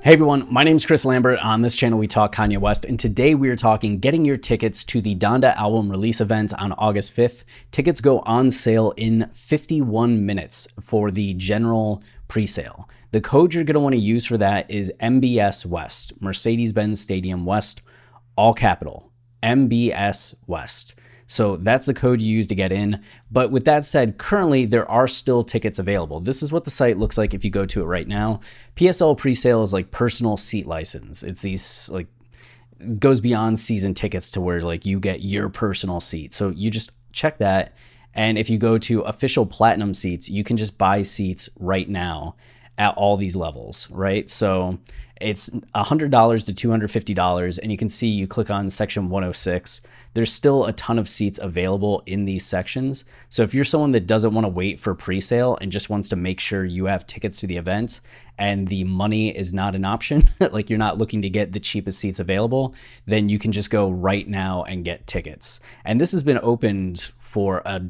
Hey everyone, my name is Chris Lambert. On this channel, we talk Kanye West, and today we are talking getting your tickets to the Donda album release event on August 5th. Tickets go on sale in 51 minutes for the general pre sale. The code you're going to want to use for that is MBS West, Mercedes Benz Stadium West, all capital, MBS West. So that's the code you use to get in. But with that said, currently there are still tickets available. This is what the site looks like if you go to it right now. PSL presale is like personal seat license. It's these like goes beyond season tickets to where like you get your personal seat. So you just check that. And if you go to official platinum seats, you can just buy seats right now at all these levels, right? So it's $100 to $250. And you can see you click on section 106 there's still a ton of seats available in these sections. So if you're someone that doesn't want to wait for pre-sale and just wants to make sure you have tickets to the event and the money is not an option, like you're not looking to get the cheapest seats available, then you can just go right now and get tickets. And this has been opened for a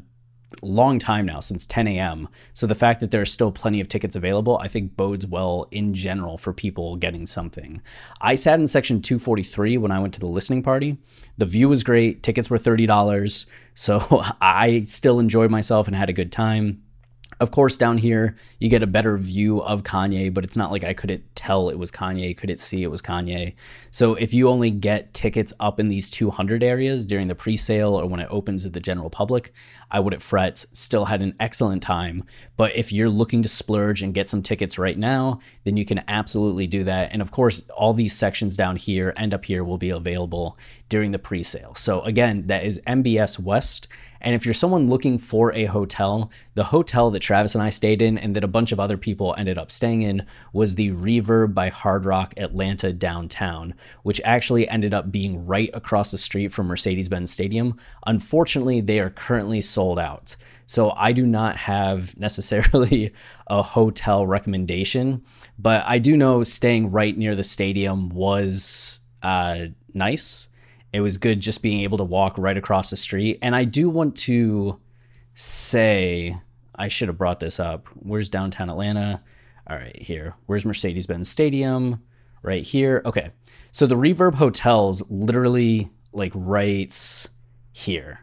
long time now, since 10 a.m. So the fact that there are still plenty of tickets available, I think bodes well in general for people getting something. I sat in section 243 when I went to the listening party. The view was great, tickets were $30. So I still enjoyed myself and had a good time. Of course, down here, you get a better view of Kanye, but it's not like I couldn't tell it was Kanye, couldn't see it was Kanye. So if you only get tickets up in these 200 areas during the pre sale or when it opens to the general public, I wouldn't fret. Still had an excellent time. But if you're looking to splurge and get some tickets right now, then you can absolutely do that. And of course, all these sections down here and up here will be available during the pre sale. So again, that is MBS West. And if you're someone looking for a hotel, the hotel that Travis and I stayed in and that a bunch of other people ended up staying in was the Reverb by Hard Rock Atlanta downtown, which actually ended up being right across the street from Mercedes Benz Stadium. Unfortunately, they are currently sold out. So I do not have necessarily a hotel recommendation, but I do know staying right near the stadium was uh, nice it was good just being able to walk right across the street. And I do want to say, I should have brought this up. Where's downtown Atlanta? All right, here. Where's Mercedes Benz Stadium? Right here. Okay. So the Reverb Hotel's literally like right here.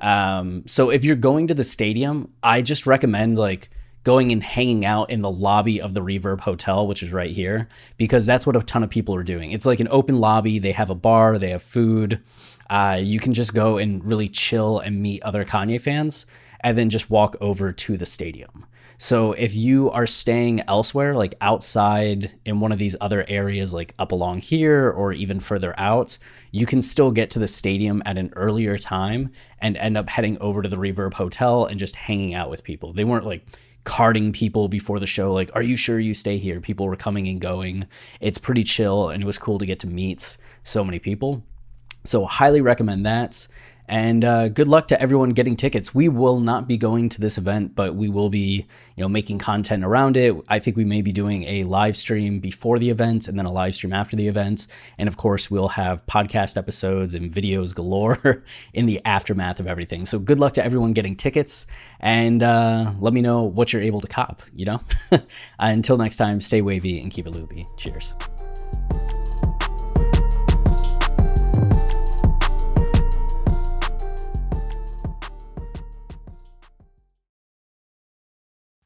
Um, so if you're going to the stadium, I just recommend like going and hanging out in the lobby of the Reverb Hotel, which is right here, because that's what a ton of people are doing. It's like an open lobby. They have a bar, they have food. Uh, you can just go and really chill and meet other Kanye fans and then just walk over to the stadium. So if you are staying elsewhere, like outside in one of these other areas, like up along here or even further out, you can still get to the stadium at an earlier time and end up heading over to the Reverb Hotel and just hanging out with people. They weren't like carding people before the show like are you sure you stay here? People were coming and going. It's pretty chill and it was cool to get to meet so many people. So highly recommend that and uh, good luck to everyone getting tickets. We will not be going to this event, but we will be, you know, making content around it. I think we may be doing a live stream before the event and then a live stream after the event. And of course, we'll have podcast episodes and videos galore in the aftermath of everything. So good luck to everyone getting tickets, and uh, let me know what you're able to cop. You know, until next time, stay wavy and keep it loopy. Cheers.